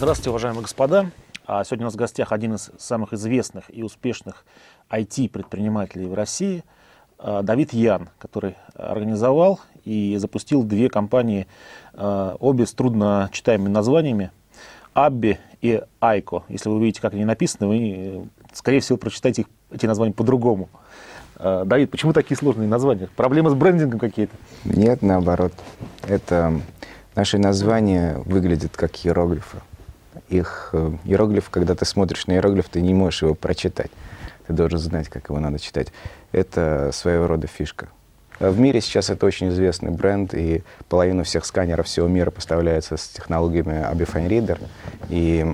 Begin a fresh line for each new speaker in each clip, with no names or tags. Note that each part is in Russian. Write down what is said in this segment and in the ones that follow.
Здравствуйте, уважаемые господа. А сегодня у нас в гостях один из самых известных и успешных IT-предпринимателей в России, а, Давид Ян, который организовал и запустил две компании, а, обе с трудночитаемыми названиями, Абби и Айко. Если вы увидите, как они написаны, вы, скорее всего, прочитаете их, эти названия по-другому. Давид, почему такие сложные названия? Проблемы с брендингом какие-то?
Нет, наоборот. Это наши названия выглядят как иероглифы их э, иероглиф, когда ты смотришь на иероглиф, ты не можешь его прочитать. Ты должен знать, как его надо читать. Это своего рода фишка. В мире сейчас это очень известный бренд, и половина всех сканеров всего мира поставляется с технологиями Abifine Reader. И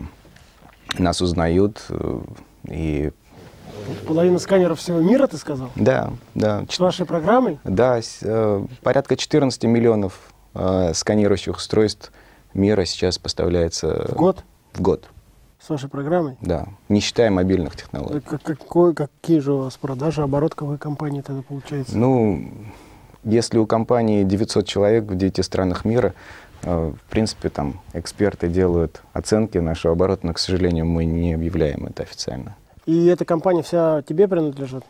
нас узнают, э, и
Половина сканеров всего мира, ты сказал?
Да, да.
С вашей программой?
Да, э, порядка 14 миллионов сканирующих устройств мира сейчас поставляется...
В год?
В год.
С вашей программой?
Да, не считая мобильных технологий.
Как, какой, какие же у вас продажи, оборот какой компании тогда получается?
Ну, если у компании 900 человек в 9 странах мира, э, в принципе, там эксперты делают оценки нашего оборота, но, к сожалению, мы не объявляем это официально.
И эта компания вся тебе принадлежит?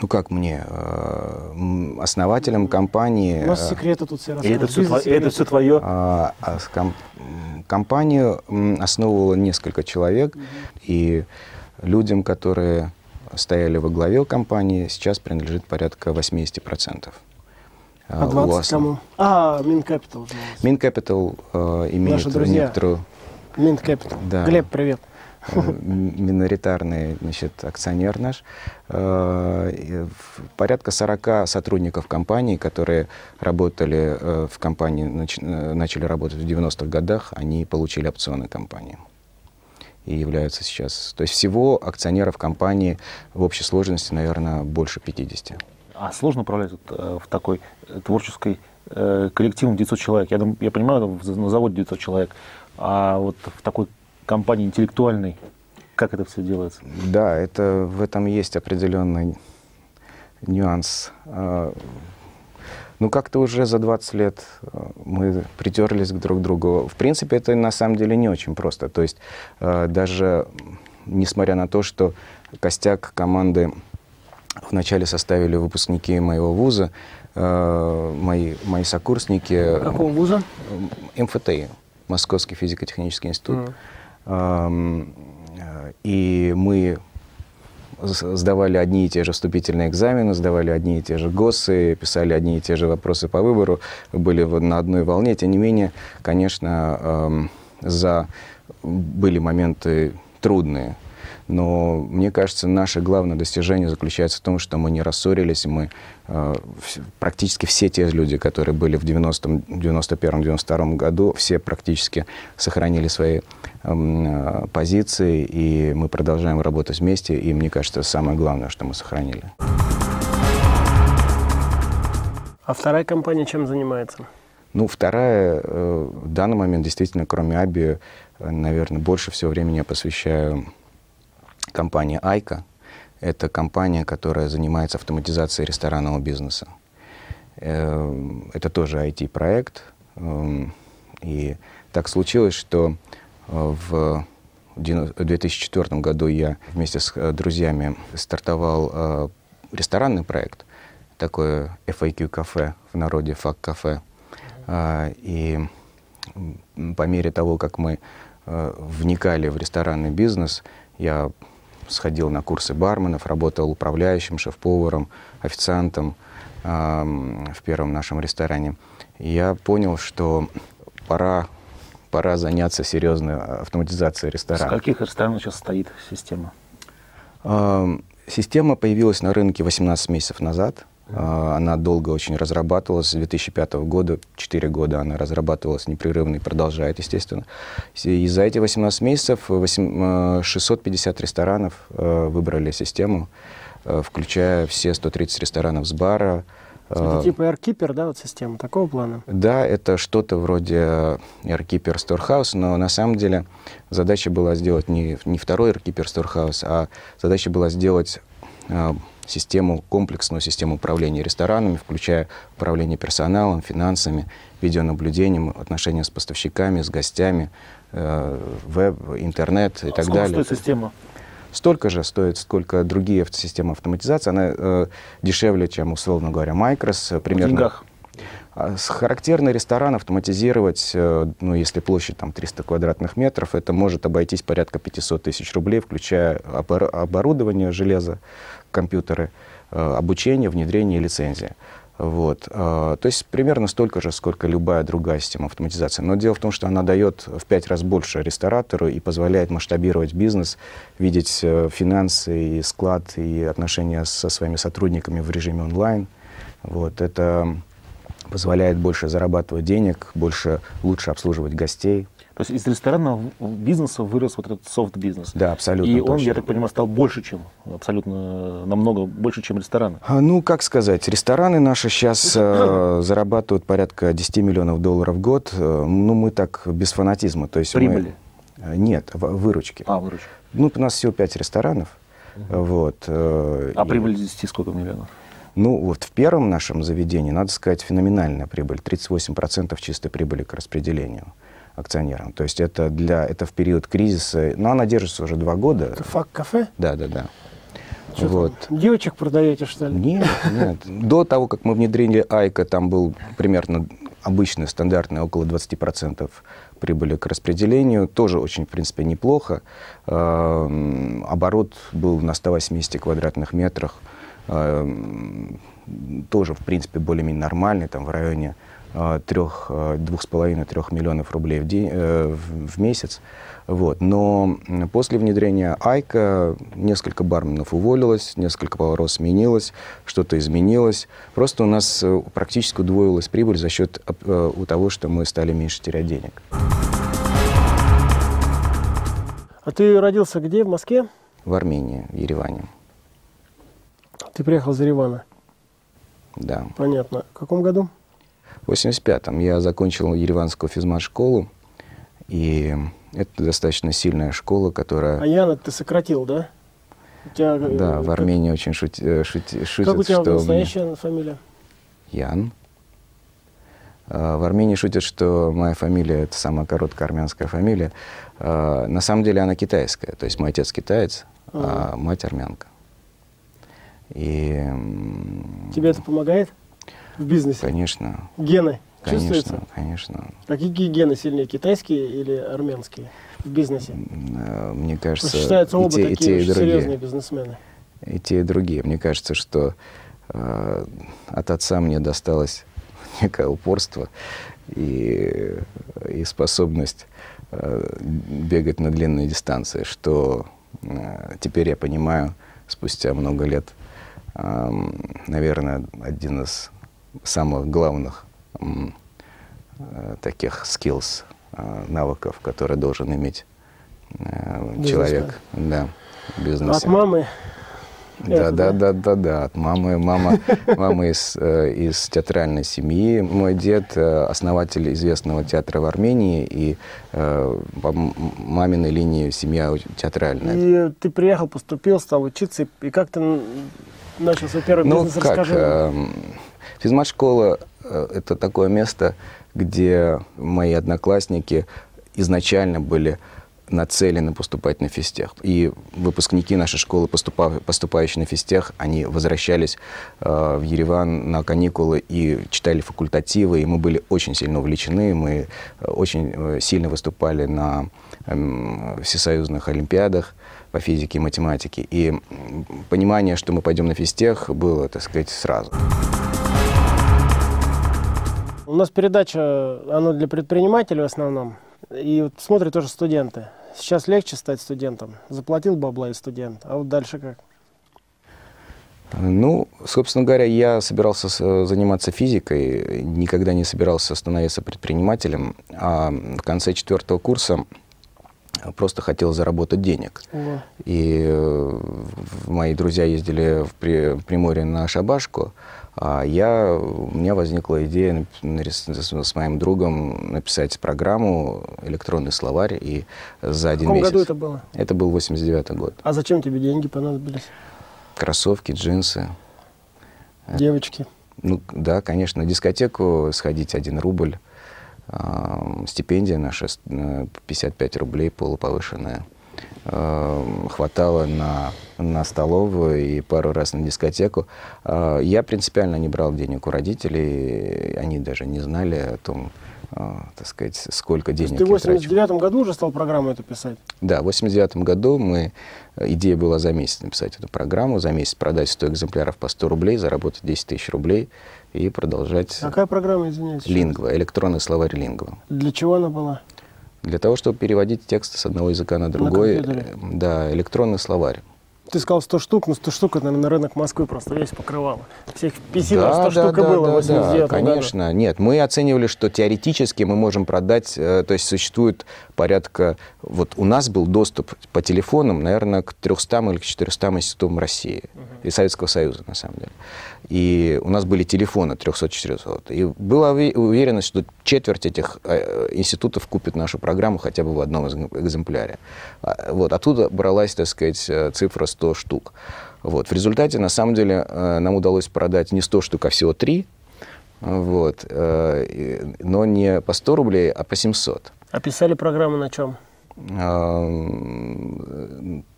Ну как мне, э, основателем компании...
У нас э, секреты тут все рассказывают.
Это все, это все твое?
А, а ком, компанию основывало несколько человек, угу. и людям, которые стояли во главе компании, сейчас принадлежит порядка 80%.
А 20 а кому? А, Минкапитал.
Минкапитал э, имеет
Наши друзья.
некоторую...
Минкапитал. Да. Глеб, привет.
Э, миноритарный значит, акционер наш. Э, порядка 40 сотрудников компании, которые работали э, в компании, начали работать в 90-х годах, они получили опционы компании и являются сейчас... То есть всего акционеров компании в общей сложности, наверное, больше 50.
А сложно управлять вот, в такой творческой коллективом 900 человек? Я, я понимаю, на заводе 900 человек, а вот в такой компании интеллектуальной? Как это все делается?
Да, это, в этом есть определенный нюанс. А, ну, как-то уже за 20 лет а, мы притерлись к друг другу. В принципе, это на самом деле не очень просто. То есть а, даже несмотря на то, что костяк команды вначале составили выпускники моего вуза, мои, мои сокурсники...
Какого вуза?
МФТИ, Московский физико-технический институт. Mm. Э, и мы сдавали одни и те же вступительные экзамены, сдавали одни и те же ГОСы, писали одни и те же вопросы по выбору, были на одной волне. Тем не менее, конечно, за... были моменты трудные. Но мне кажется, наше главное достижение заключается в том, что мы не рассорились, мы э, практически все те люди, которые были в 90-м, 91-м, 92 году, все практически сохранили свои э, позиции, и мы продолжаем работать вместе, и мне кажется, самое главное, что мы сохранили.
А вторая компания чем занимается?
Ну, вторая, э, в данный момент действительно, кроме Аби, э, наверное, больше всего времени я посвящаю компания Айка. Это компания, которая занимается автоматизацией ресторанного бизнеса. Эм, это тоже IT-проект. Эм, и так случилось, что э, в 2004 году я вместе с э, друзьями стартовал э, ресторанный проект, такое FAQ-кафе, в народе ФАК-кафе. И по мере того, как мы вникали в ресторанный бизнес, я сходил на курсы барменов, работал управляющим, шеф-поваром, официантом в первом нашем ресторане. И я понял, что пора, пора заняться серьезной автоматизацией ресторана.
С каких ресторанов сейчас стоит система?
Система появилась на рынке 18 месяцев назад. А, она долго очень разрабатывалась, с 2005 года, 4 года она разрабатывалась непрерывно и продолжает, естественно. И за эти 18 месяцев 650 а, ресторанов а, выбрали систему, включая все 130 ресторанов с бара.
Это типа AirKeeper, да, вот система такого плана?
Да, это что-то вроде AirKeeper Storehouse, но на самом деле задача была сделать не, не второй AirKeeper Storehouse, а задача была сделать систему, комплексную систему управления ресторанами, включая управление персоналом, финансами, видеонаблюдением, отношения с поставщиками, с гостями, э, веб, интернет и
А
так
сколько
далее.
стоит система?
Столько же стоит, сколько другие системы автоматизации. Она э, дешевле, чем, условно говоря, Micros. э,
В
Примерно
деньгах.
а Характерный ресторан автоматизировать, э, ну, если площадь там 300 квадратных метров, это может обойтись порядка 500 тысяч рублей, включая обор- оборудование, железо, компьютеры, э, обучение, внедрение и лицензия. Вот. э, То есть примерно столько же, сколько любая другая система автоматизации. Но дело в том, что она дает в пять раз больше ресторатору и позволяет масштабировать бизнес, видеть э, финансы и склад, и отношения со своими сотрудниками в режиме онлайн. Вот. Это позволяет больше зарабатывать денег, больше, лучше обслуживать гостей.
То есть из ресторанного бизнеса вырос вот этот софт-бизнес.
Да, абсолютно
И он,
точно.
я так понимаю, стал больше, чем, абсолютно, намного больше, чем рестораны.
А, Ну, как сказать, рестораны наши сейчас э, зарабатывают порядка 10 миллионов долларов в год. Э, Ну, мы так без фанатизма. То есть мы-
Прибыли?
Э, Нет, выручки.
А, выручка.
Ну, у нас всего 5 ресторанов. Вот, э,
А
и-
прибыль из 10 сколько миллионов?
Ну, вот в первом нашем заведении, надо сказать, феноменальная прибыль. 38% чистой прибыли к распределению акционерам. То есть это, для, это в период кризиса, но она держится уже два года.
Фак-кафе?
Да, да, да.
Чё
вот.
там, девочек продаете, что ли?
Нет, нет. До того, как мы внедрили Айка, там был примерно обычный, стандартный, около 20% прибыли к распределению. Тоже очень, в принципе, неплохо. Эм, Оборот был на 180 квадратных метрах. Эм, Тоже, в принципе, более-менее нормальный, там в районе трех, э, двух с половиной, трех миллионов рублей в, день, э, в месяц. Вот. Но после внедрения Айка несколько барменов уволилось, несколько поваров сменилось, что-то изменилось. Просто у нас э, практически удвоилась прибыль за счет у того, что мы стали меньше терять денег.
А ты родился где? В Москве?
В Армении, в Ереване.
Ты приехал из Еревана.
Да.
Понятно. В каком году?
В 85-м я закончил Ереванскую физмат-школу, и это достаточно сильная школа, которая...
А Яна ты сократил, да? У тебя, э,
Да, в
как-
Армении очень шути- э, шути- шутят,
Как у тебя
что...
настоящая фамилия?
Ян. А, В Армении шутят, что моя фамилия – это самая короткая армянская фамилия. А, На самом деле она китайская. То есть мой отец китаец, а мать армянка. И,
Тебе это помогает в бизнесе?
конечно,
Гены чувствуются?
конечно, конечно.
А какие гены сильнее, китайские или армянские в бизнесе?
Э, Мне кажется,
считаются оба
и те, и
такие
те, и
очень серьезные
другие.
бизнесмены.
И те, и другие. Мне кажется, что э, от отца мне досталось некое упорство и, и способность э, бегать на длинные дистанции, что э, теперь я понимаю спустя много лет, эм, наверное, один из самых главных э, таких skills, э, навыков, которые должен иметь э,
Бизнесмен.
человек да, в бизнесе.
От мамы?
Да,
Это,
да,
да?
да, да, да. От мамы, мама, мама из, из театральной семьи. Мой дед основатель известного театра в Армении, и по маминой линии семья театральная.
И ты приехал, поступил, стал учиться, и как ты начал свой первый
Ну,
бизнес?
как,
Расскажи.
Физмат-школа э, – это такое место, где мои одноклассники изначально были нацелены поступать на физтех. И выпускники нашей школы, поступа- поступающие на физтех, они возвращались э, в Ереван на каникулы и читали факультативы, и мы были очень сильно увлечены, мы э, очень э, сильно выступали на эм, всесоюзных олимпиадах по физике и математике. И понимание, что мы пойдем на физтех, было, так сказать, сразу.
У нас передача, она для предпринимателей в основном. И вот смотрят тоже студенты. Сейчас легче стать студентом. Заплатил бабла и студент. А вот дальше как?
Ну, собственно говоря, я собирался с- заниматься физикой, никогда не собирался становиться предпринимателем, а в конце четвертого курса просто хотел заработать денег.
О,
И э, мои друзья ездили в При- Приморье на шабашку, я, у меня возникла идея с, моим другом написать программу, электронный словарь, и за
В
один
каком
месяц...
году это было?
Это был 89 год.
А зачем тебе деньги понадобились?
кроссовки, джинсы.
Девочки.
Ну да, конечно, на дискотеку сходить один рубль. Э, стипендия наша 55 рублей полуповышенная. Э, хватало на, на столовую и пару раз на дискотеку. Э, я принципиально не брал денег у родителей, они даже не знали о том, э, так сказать, сколько денег
ты в 89 году уже стал программу эту писать?
Да, в 89 году мы, идея была за месяц написать эту программу, за месяц продать 100 экземпляров по 100 рублей, заработать 10 тысяч рублей и продолжать.
Какая программа, извиняюсь?
Лингва, электронный словарь Лингва.
Для чего она была?
Для того, чтобы переводить тексты с одного языка на другой. На да, электронный словарь.
Ты сказал 100 штук, но 100 штук, это, наверное, рынок Москвы просто весь покрывал. Всех PC да, 100 да, штук да, и было да, 89
да, конечно. Году. Нет, мы оценивали, что теоретически мы можем продать, э, то есть существует порядка... Вот у нас был доступ по телефонам, наверное, к 300 или к 400 институтам России угу. и Советского Союза, на самом деле. И у нас были телефоны 300-400. И была уверенность, что четверть этих э, институтов купит нашу программу хотя бы в одном экземпляре. А, вот. Оттуда бралась, так сказать, э, цифра 100 штук. Вот. В результате, на самом деле, э, нам удалось продать не 100 штук, а всего 3. Вот. Но не по 100 рублей, а по 700.
А писали программу на чем?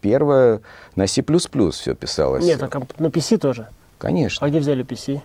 Первое на C++ все писалось.
Нет, а на PC тоже?
Конечно.
А где взяли PC?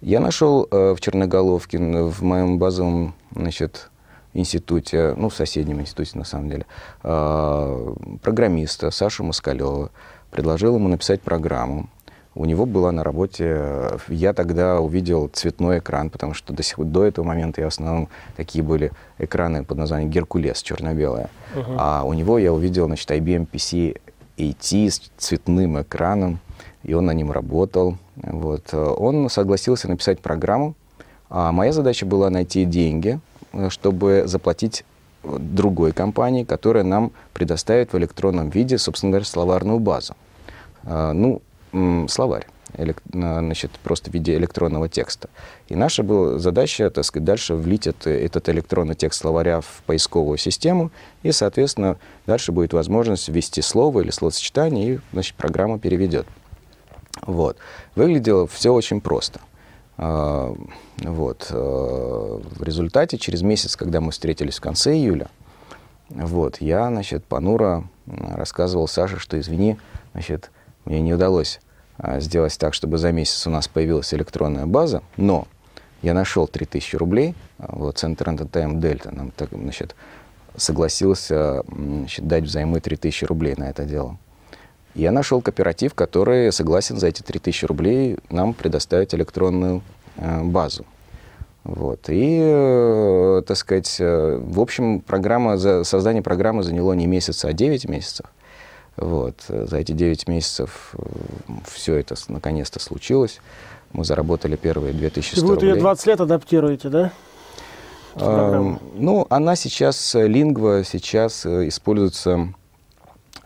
Я нашел э, в Черноголовке, в моем базовом значит, институте, ну, в соседнем институте, на самом деле, э, программиста Сашу Москалева. Предложил ему написать программу. У него была на работе, я тогда увидел цветной экран, потому что до, сих, до этого момента я в основном такие были экраны под названием Геркулес, черно-белое. Uh-huh. А у него я увидел, значит, IBM PC AT с цветным экраном, и он на нем работал. Вот. Он согласился написать программу, а моя задача была найти деньги, э, чтобы заплатить другой компании, которая нам предоставит в электронном виде, собственно говоря, словарную базу. А, ну, словарь, значит, просто в виде электронного текста. И наша была задача, так сказать, дальше влить это, этот электронный текст словаря в поисковую систему, и, соответственно, дальше будет возможность ввести слово или словосочетание, и, значит, программа переведет. Вот. Выглядело все очень просто. А, вот. А, в результате, через месяц, когда мы встретились в конце июля, вот, я, значит, понуро рассказывал Саше, что, извини, значит, мне не удалось а, сделать так, чтобы за месяц у нас появилась электронная база, но я нашел 3000 рублей, вот Центр Entertainment Дельта нам так, значит, согласился значит, дать взаймы 3000 рублей на это дело. Я нашел кооператив, который согласен за эти 3000 рублей нам предоставить электронную э, базу. Вот. И, э, так сказать, э, в общем, программа, за, создание программы заняло не месяц, а 9 месяцев. Вот. За эти 9 месяцев э, все это наконец-то случилось. Мы заработали первые 2100
И вот
рублей.
ее 20 лет адаптируете, да?
Э, ну, она сейчас, лингва сейчас используется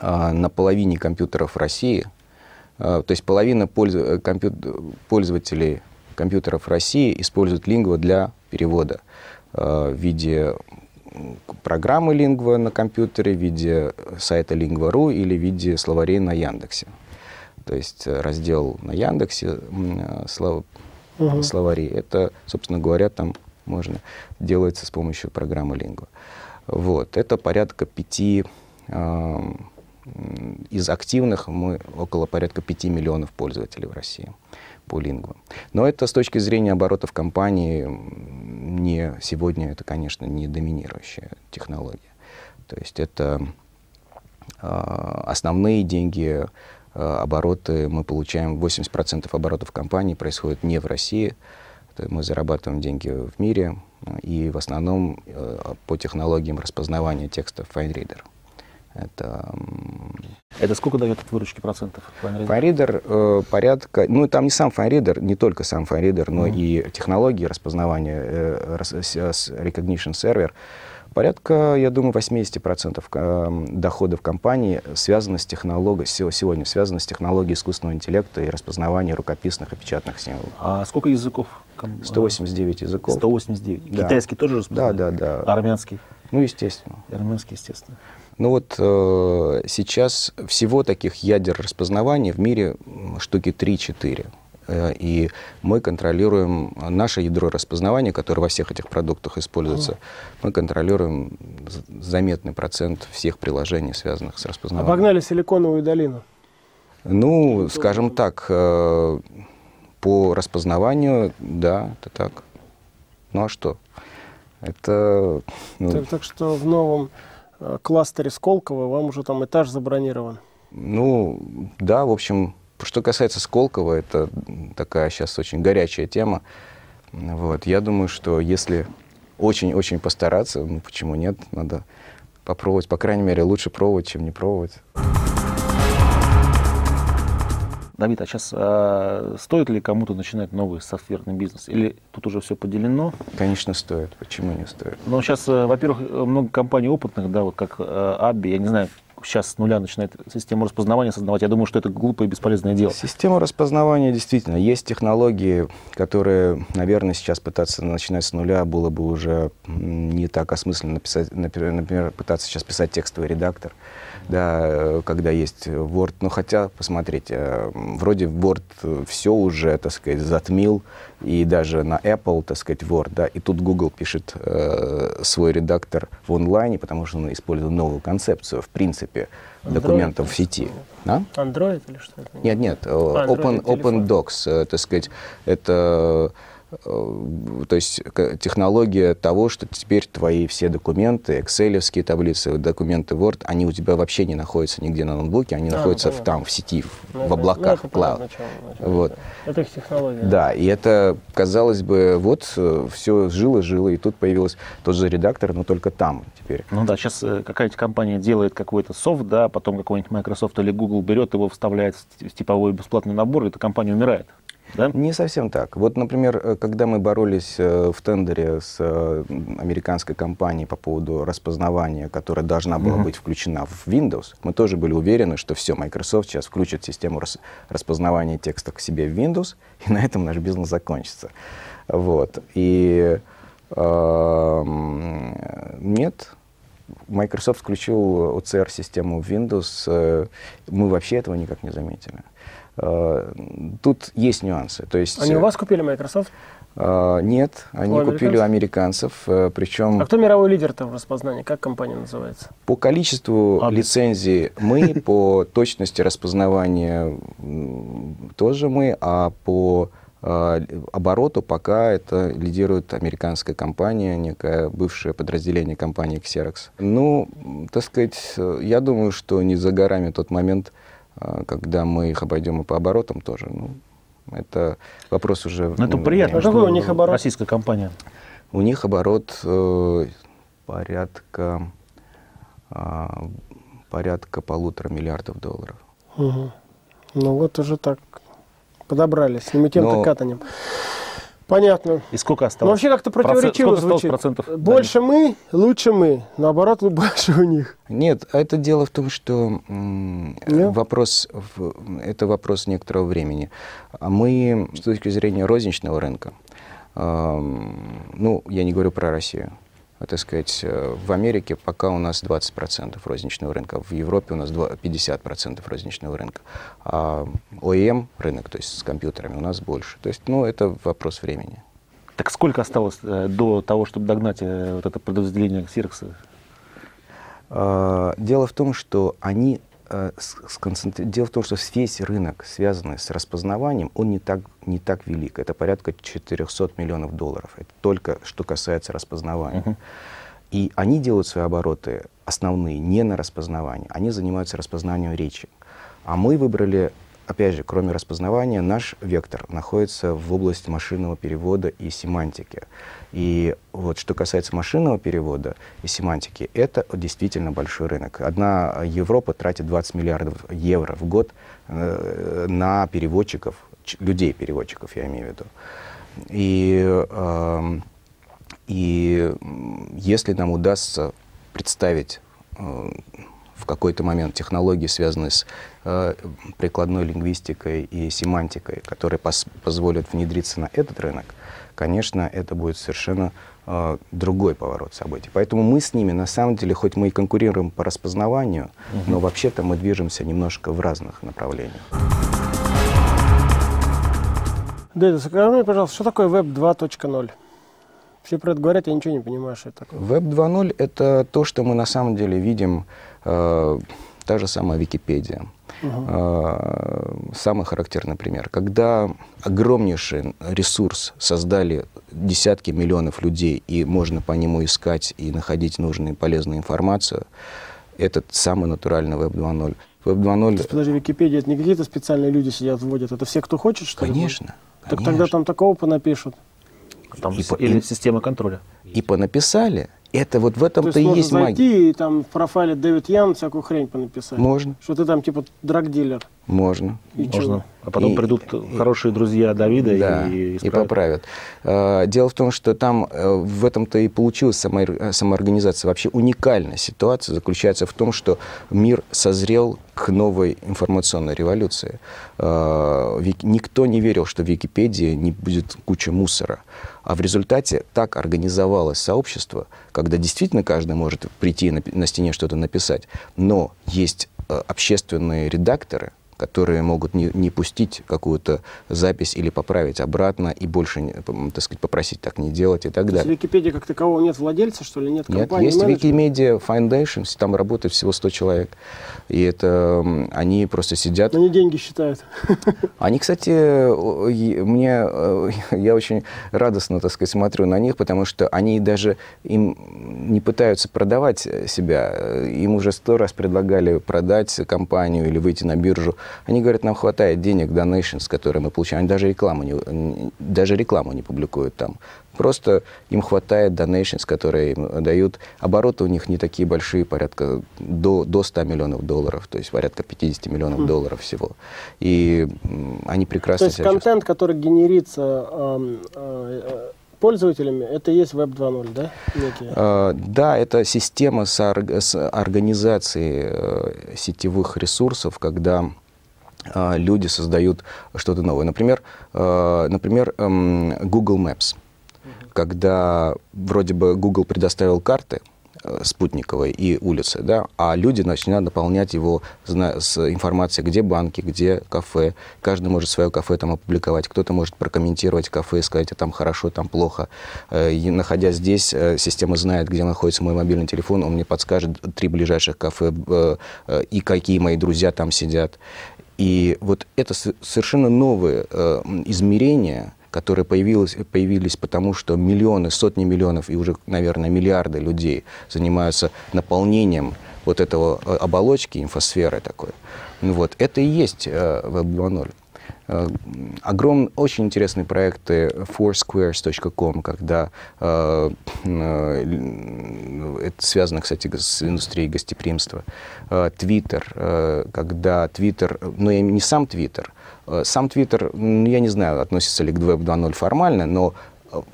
а, на половине компьютеров России, а, то есть половина э, пользователей компьютеров России используют Lingua для перевода а, в виде программы Lingua на компьютере, в виде сайта Lingua.ru или в виде словарей на Яндексе. То есть раздел на Яндексе слов... угу. словари. Это, собственно говоря, там можно делается с помощью программы Lingua. Вот. Это порядка пяти из активных мы около порядка 5 миллионов пользователей в России по лингвам. Но это с точки зрения оборотов компании не, сегодня это, конечно, не доминирующая технология. То есть это э, основные деньги, э, обороты мы получаем, 80% оборотов компании происходит не в России, мы зарабатываем деньги в мире и в основном э, по технологиям распознавания текстов FineReader.
Это, это сколько дает от выручки процентов?
FineReader э, порядка, ну там не сам FineReader, не только сам FineReader, но mm-hmm. и технологии распознавания, э, recognition сервер. Порядка, я думаю, 80% э, доходов компании связано с технологией, сегодня связано с технологией искусственного интеллекта и распознавания рукописных и печатных символов.
А сколько языков?
189 языков.
189. Да. Китайский тоже
распознает? Да, да, да.
Армянский?
Ну, естественно.
Армянский, естественно.
Ну вот э, сейчас всего таких ядер распознавания в мире штуки 3-4. Э, и мы контролируем наше ядро распознавания, которое во всех этих продуктах используется. Мы контролируем заметный процент всех приложений, связанных с распознаванием.
Обогнали силиконовую долину.
Ну, скажем так, э, по распознаванию, да, это так. Ну а что? Это...
Ну... Так, так что в новом кластере Сколково вам уже там этаж забронирован.
Ну, да, в общем, что касается Сколково, это такая сейчас очень горячая тема. Вот. Я думаю, что если очень-очень постараться, ну почему нет, надо попробовать. По крайней мере, лучше пробовать, чем не пробовать.
Давид, а сейчас а, стоит ли кому-то начинать новый софтверный бизнес? Или тут уже все поделено?
Конечно, стоит. Почему не стоит?
Но сейчас, э, во-первых, много компаний опытных, да, вот как Абби, я не знаю, сейчас с нуля начинает систему распознавания создавать, я думаю, что это глупое и бесполезное дело.
Система распознавания действительно. Есть технологии, которые, наверное, сейчас пытаться начинать с нуля было бы уже не так осмысленно написать, например, пытаться сейчас писать текстовый редактор да, когда есть Word. Но хотя, посмотрите, э, вроде Word все уже, так сказать, затмил, и даже на Apple, так сказать, Word, да, и тут Google пишет э, свой редактор в онлайне, потому что он использует новую концепцию, в принципе, Android документов в сети.
А? Android или что это?
Нет, нет, э, а, Open, Open Docs, э, так сказать, это Э, то есть технология того, что теперь твои все документы, экселевские таблицы, документы Word, они у тебя вообще не находятся нигде на ноутбуке, они а, находятся в, там, в сети, в, ну, в облаках, ну, в cloud. Начало, начало, вот.
Это их технология.
Да, и это, казалось бы, вот э, все жило-жило, и тут появился тот же редактор, но только там теперь.
Ну да, сейчас э, какая-нибудь компания делает какой-то софт, да, потом какой-нибудь Microsoft или Google берет его, вставляет в типовой бесплатный набор, и эта компания умирает. Да?
Не совсем так. Вот, например, э, когда мы боролись э, в тендере с э, американской компанией по поводу распознавания, которая должна была mm-hmm. быть включена в Windows, мы тоже были уверены, что все, Microsoft сейчас включит систему рас- распознавания текста к себе в Windows, и на этом наш бизнес закончится. Вот. И э, нет, Microsoft включил OCR-систему в Windows, мы вообще этого никак не заметили. Э, тут есть нюансы. То есть,
Они у вас купили Microsoft?
Uh, нет, они у купили у американцев, причем...
А кто мировой лидер-то в распознании? Как компания называется?
По количеству а, лицензий мы, по точности распознавания тоже мы, а по обороту пока это лидирует американская компания, некое бывшее подразделение компании Xerox. Ну, так сказать, я думаю, что не за горами тот момент, когда мы их обойдем и по оборотам тоже. Ну, это вопрос уже...
Но это приятно,
а какой у них оборот?
Российская компания.
У них оборот э, порядка, э, порядка полутора миллиардов долларов.
Угу. Ну вот уже так подобрались, не тем-то катанем. Понятно.
И сколько осталось?
Ну, вообще как-то противоречиво
Процент, звучит. Процентов?
Больше да, мы, лучше мы. Наоборот, больше у них.
Нет, это дело в том, что Нет? вопрос, это вопрос некоторого времени. А мы, с точки зрения розничного рынка, ну, я не говорю про Россию, а, так сказать, э, в Америке пока у нас 20% розничного рынка, в Европе у нас 50% розничного рынка, а ОЕМ рынок, то есть с компьютерами, у нас больше. То есть, ну, это вопрос времени.
Так сколько осталось э, до того, чтобы догнать э, вот это подразделение Xerox?
А, дело в том, что они Э, Дело в том, что весь рынок, связанный с распознаванием, он не так, не так велик. Это порядка 400 миллионов долларов. Это только что касается распознавания. Uh-huh. И они делают свои обороты основные не на распознавании, они занимаются распознаванием речи. А мы выбрали опять же, кроме распознавания, наш вектор находится в области машинного перевода и семантики. И вот что касается машинного перевода и семантики, это действительно большой рынок. Одна Европа тратит 20 миллиардов евро в год э, на переводчиков, людей-переводчиков, я имею в виду. И, э, и если нам удастся представить э, в какой-то момент технологии, связанные с э, прикладной лингвистикой и семантикой, которые пос позволят внедриться на этот рынок, конечно, это будет совершенно э, другой поворот событий. Поэтому мы с ними, на самом деле, хоть мы и конкурируем по распознаванию, угу. но вообще-то мы движемся немножко в разных направлениях.
Дэвид, скажи мне, пожалуйста, что такое Web 2.0? Все про это говорят, я ничего не понимаю, что это такое.
Web 2.0 — это то, что мы на самом деле видим, э, та же самая Википедия. Угу. Э, самый характерный пример. Когда огромнейший ресурс создали десятки миллионов людей, и можно по нему искать и находить нужную и полезную информацию, это самый натуральный Web 2.0.
Web 2.0... То есть, подожди, Википедия, это не какие-то специальные люди сидят, вводят, это все, кто хочет, что
ли? Конечно.
Так тогда там такого понапишут.
Там и, или система контроля.
И понаписали, это вот в этом-то и есть
магия. зайти и там в профайле Дэвид Ян всякую хрень понаписать.
Можно.
Что ты там типа драг-дилер.
Можно.
И Можно. Чего? А потом и, придут и, хорошие друзья Давида
да, и, и, и поправят. А, дело в том, что там э, в этом-то и получилась само, самоорганизация. Вообще уникальная ситуация заключается в том, что мир созрел к новой информационной революции. Никто не верил, что в Википедии не будет куча мусора. А в результате так организовалось сообщество, когда действительно каждый может прийти на, на стене что-то написать, но есть э, общественные редакторы, которые могут не, не пустить какую-то запись или поправить обратно и больше, так сказать, попросить так не делать и так далее.
В Википедии как такового нет владельца, что ли, нет
компании? Нет, есть Wikimedia Foundation, там работает всего 100 человек. И это они просто сидят...
Они деньги считают.
Они, кстати, мне, э, я очень радостно, так сказать, смотрю на них, потому что они даже им не пытаются продавать себя. Им уже сто раз предлагали продать компанию или выйти на биржу. Они говорят, нам хватает денег, donations, которые мы получаем. Они даже рекламу не, даже рекламу не публикуют там. Просто им хватает donations, которые им дают. Обороты у них не такие большие, порядка до, до 100 миллионов долларов, то есть порядка 50 миллионов mm. долларов всего. И они прекрасно
То есть контент, который генерится э, э, пользователями, это и есть Web 2.0, да? Некие?
Uh, да, это система с, с организацией uh, сетевых ресурсов, когда а, люди создают что-то новое. Например, а, например эм, Google Maps. Когда вроде бы Google предоставил карты, э, спутниковой и улицы, да, а люди начинают наполнять его с информацией, где банки, где кафе. Каждый может свое кафе там опубликовать, кто-то может прокомментировать кафе и сказать, а там хорошо, там плохо. Э, и, находясь здесь, э, система знает, где находится мой мобильный телефон, он мне подскажет три ближайших кафе и какие мои друзья там сидят. И вот это совершенно новые э, измерения, которые появились, появились потому, что миллионы, сотни миллионов и уже, наверное, миллиарды людей занимаются наполнением вот этого э, оболочки, инфосферы такой. Ну вот, это и есть э, Web 2.0. Э, огром, очень интересные проекты foursquares.com, когда э, э, это связано, кстати, с индустрией гостеприимства. Twitter, э, когда Twitter, ну, не сам Twitter, сам Twitter, я не знаю, относится ли к Web 2.0 формально, но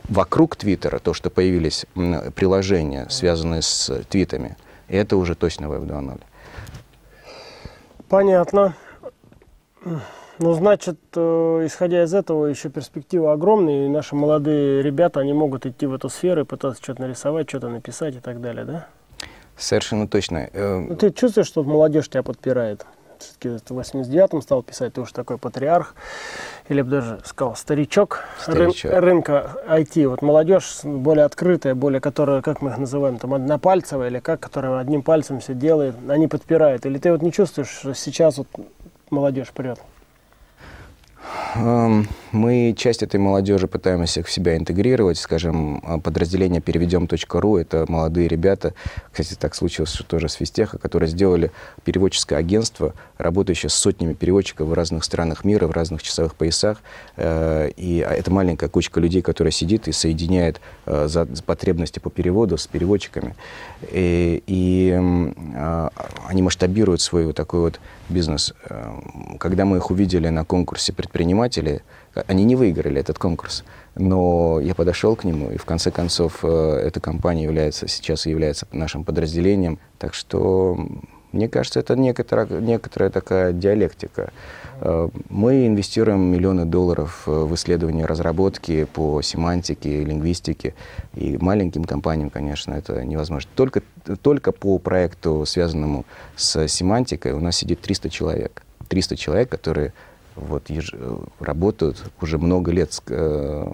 вокруг Твиттера, то, что появились приложения, связанные с твитами, это уже точно Web 2.0.
Понятно. Ну, значит, э, исходя из этого, еще перспектива огромная, и наши молодые ребята, они могут идти в эту сферу и пытаться что-то нарисовать, что-то написать и так далее, да?
Совершенно точно.
Э, ну, ты чувствуешь, что молодежь тебя подпирает? Все-таки в 89-м стал писать, ты уж такой патриарх, или бы даже сказал старичок, старичок. Рын, рынка IT. Вот молодежь более открытая, более которая, как мы их называем, там однопальцевая, или как, которая одним пальцем все делает, они подпирают. Или ты вот не чувствуешь, что сейчас вот молодежь прет?
Эм, мы часть этой молодежи пытаемся в себя интегрировать. Скажем, э, подразделение переведем.ру — это молодые ребята, кстати, так случилось, тоже с Физтеха, которые сделали переводческое агентство, работающее с сотнями переводчиков в разных странах мира, в разных часовых поясах. Э, и это маленькая кучка людей, которая сидит и соединяет э, потребности по переводу с переводчиками. И, и они масштабируют свой вот такой вот бизнес. Когда мы их увидели на конкурсе предпринимателей, они не выиграли этот конкурс, но я подошел к нему, и в конце концов э, эта компания является, сейчас является нашим подразделением. Так что Мне кажется, это некоторая, некоторая такая диалектика. Э, мы инвестируем миллионы долларов э, в исследования разработки по семантике, лингвистике. И маленьким компаниям, конечно, это невозможно. Только, только по проекту, связанному с семантикой, у нас сидит 300 человек. 300 человек, которые вот, еж... работают уже много лет. Э,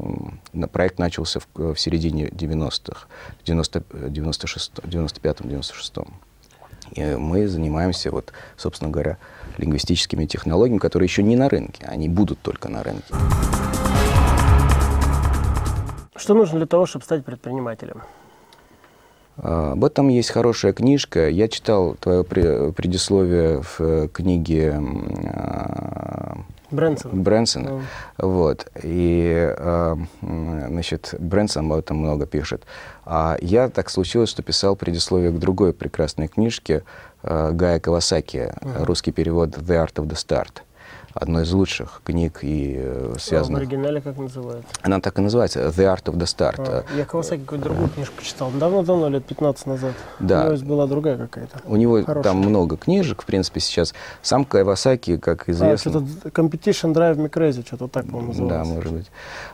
проект начался в, в середине 90-х, 90, 96, 95-96. И мы занимаемся, вот, собственно говоря, лингвистическими технологиями, которые еще не на рынке, они будут только на рынке.
Что нужно для того, чтобы стать предпринимателем?
А, об этом есть хорошая книжка. Я читал твое предисловие в э, книге а,
Брэнсон.
Брэнсона. Mm. Вот. И, а, значит, Брэнсон об этом много пишет. А я так случилось, что писал предисловие к другой прекрасной книжке Гая Кавасаки, mm. русский перевод «The Art of the Start» одной из лучших книг и э, связанных...
А в оригинале как называется?
Она так и называется, The Art of the Start. А,
я Кавасаки какую-то другую книжку читал, давно-давно, лет 15 назад.
Да.
У него была другая какая-то.
У него Хорошая. там много книжек, в принципе, сейчас. Сам Кавасаки, как а, известно... А,
что-то Competition Drive Me Crazy, что-то так, по-моему, называется.
Да, может быть.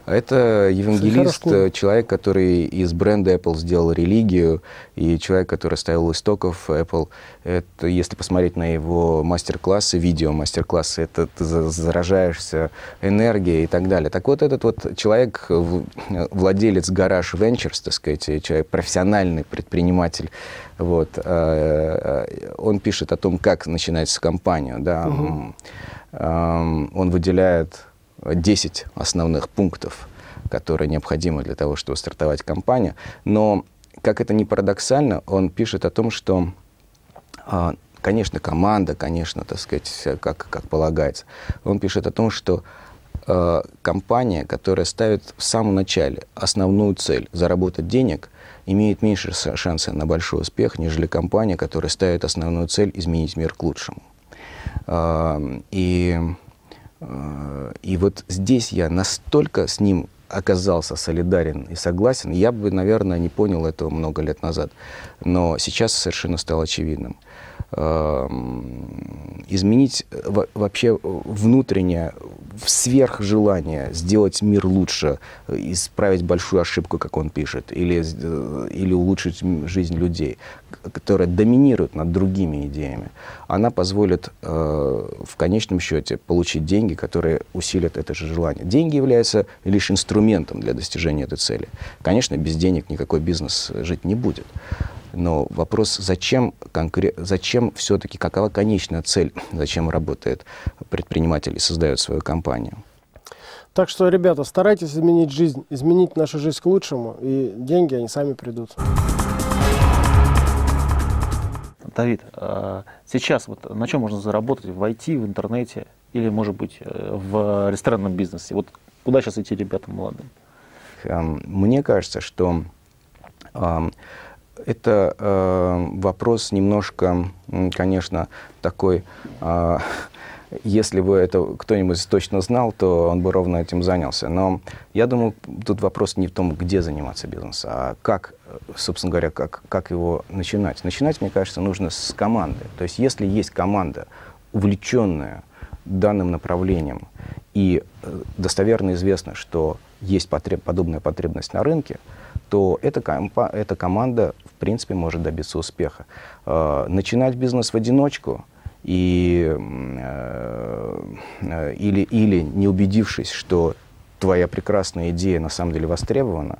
Это евангелист, человек, который из бренда Apple сделал религию, и человек, который ставил у истоков Apple. Это, если посмотреть на его мастер-классы, видео мастер-классы, это ты заражаешься энергией и так далее. Так вот, этот вот человек, владелец гараж Ventures, так сказать, человек, профессиональный предприниматель, вот, э, э, он пишет о том, как начинается компанию, да, угу. он выделяет 10 основных пунктов, которые необходимы для того, чтобы стартовать компанию, но как это ни парадоксально, он пишет о том, что а, конечно, команда, конечно, так сказать, как, как полагается. Он пишет о том, что э, компания, которая ставит в самом начале основную цель – заработать денег, имеет меньше шанса на большой успех, нежели компания, которая ставит основную цель – изменить мир к лучшему. Э, и, э, и вот здесь я настолько с ним оказался солидарен и согласен, я бы, наверное, не понял этого много лет назад. Но сейчас совершенно стало очевидным. Эм, изменить э, вообще внутреннее сверхжелание сделать мир лучше, исправить большую ошибку, как он пишет, или, э, или улучшить жизнь людей, которая доминирует над другими идеями, она позволит э, в конечном счете получить деньги, которые усилят это же желание. Деньги являются лишь инструментом для достижения этой цели. Конечно, без денег никакой бизнес жить не будет. Но вопрос, зачем, конкрет, зачем все-таки, какова конечная цель, зачем работает предприниматель и создает свою компанию.
Так что, ребята, старайтесь изменить жизнь, изменить нашу жизнь к лучшему, и деньги, они сами придут.
Давид, а сейчас вот на чем можно заработать в IT, в интернете или, может быть, э, в ресторанном бизнесе? Вот куда сейчас идти ребятам молодым?
Эм, мне кажется, что это э, вопрос немножко, конечно, такой, э, если бы это кто-нибудь точно знал, то он бы ровно этим занялся. Но я думаю, тут вопрос не в том, где заниматься бизнесом, а как, собственно говоря, как, как его начинать. Начинать, мне кажется, нужно с команды. То есть если есть команда, увлеченная данным направлением, и э, достоверно известно, что есть потреб, подобная потребность на рынке, то эта, компа, эта команда, в принципе, может добиться успеха. Э, начинать бизнес в одиночку и, э, или, или не убедившись, что твоя прекрасная идея на самом деле востребована,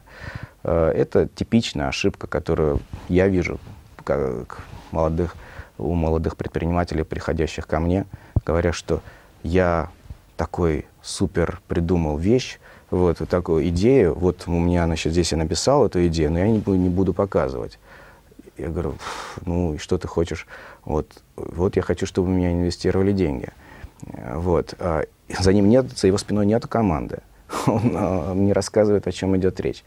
э, это типичная ошибка, которую я вижу как молодых, у молодых предпринимателей, приходящих ко мне, говоря, что я такой супер придумал вещь, вот, вот такую идею, вот у меня, значит, здесь я написал эту идею, но я не, не буду показывать. Я говорю, ну, и что ты хочешь? Вот, вот я хочу, чтобы у меня инвестировали деньги. Вот. А за ним нет, за его спиной нет команды. Он а, мне рассказывает, о чем идет речь.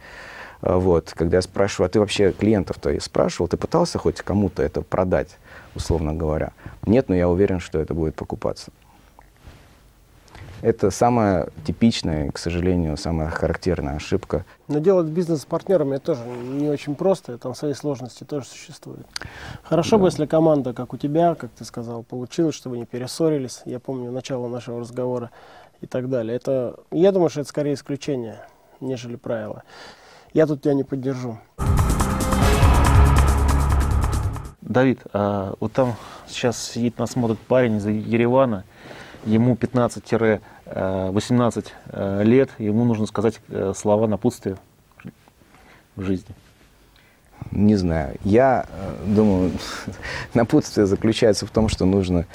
А вот. Когда я спрашиваю, а ты вообще клиентов-то спрашивал, ты пытался хоть кому-то это продать, условно говоря? Нет, но я уверен, что это будет покупаться. Это самая типичная, к сожалению, самая характерная ошибка.
Но делать бизнес с партнерами тоже не очень просто, там свои сложности тоже существуют. Хорошо да. бы, если команда, как у тебя, как ты сказал, получилась, чтобы не перессорились. Я помню начало нашего разговора и так далее. Это, я думаю, что это скорее исключение, нежели правило. Я тут тебя не поддержу.
Давид, а вот там сейчас сидит, нас смотрит парень из Еревана, ему 15-18 э, э, лет, ему нужно сказать э, слова напутствия в жизни.
Не знаю. Я думаю, напутствие заключается в том, что нужно...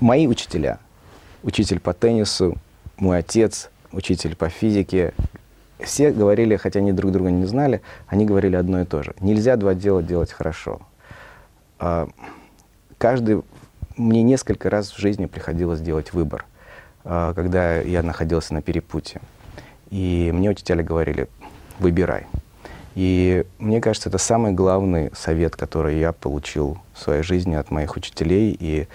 Мои учителя, учитель по теннису, мой отец, учитель по физике, все говорили, хотя они друг друга не знали, они говорили одно и то же. Нельзя два дела делать хорошо. А, каждый, мне несколько раз в жизни приходилось делать выбор, а, когда я находился на перепутье. И мне учителя говорили, выбирай. И мне кажется, это самый главный совет, который я получил в своей жизни от моих учителей. И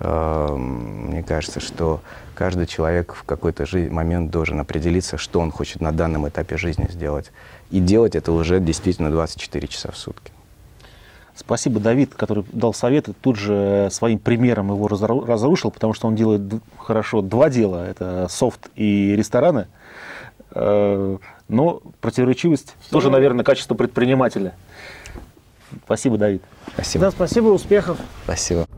э, мне кажется, что каждый человек в какой-то момент должен определиться, что он хочет на данном этапе жизни сделать. И делать это уже действительно 24 часа в сутки.
Спасибо, Давид, который дал совет, тут же своим примером его разрушил, потому что он делает хорошо два дела, это софт и рестораны, э, но противоречивость Все тоже, наверное, качество предпринимателя. Спасибо, Давид.
Спасибо. Да, спасибо, успехов.
Спасибо.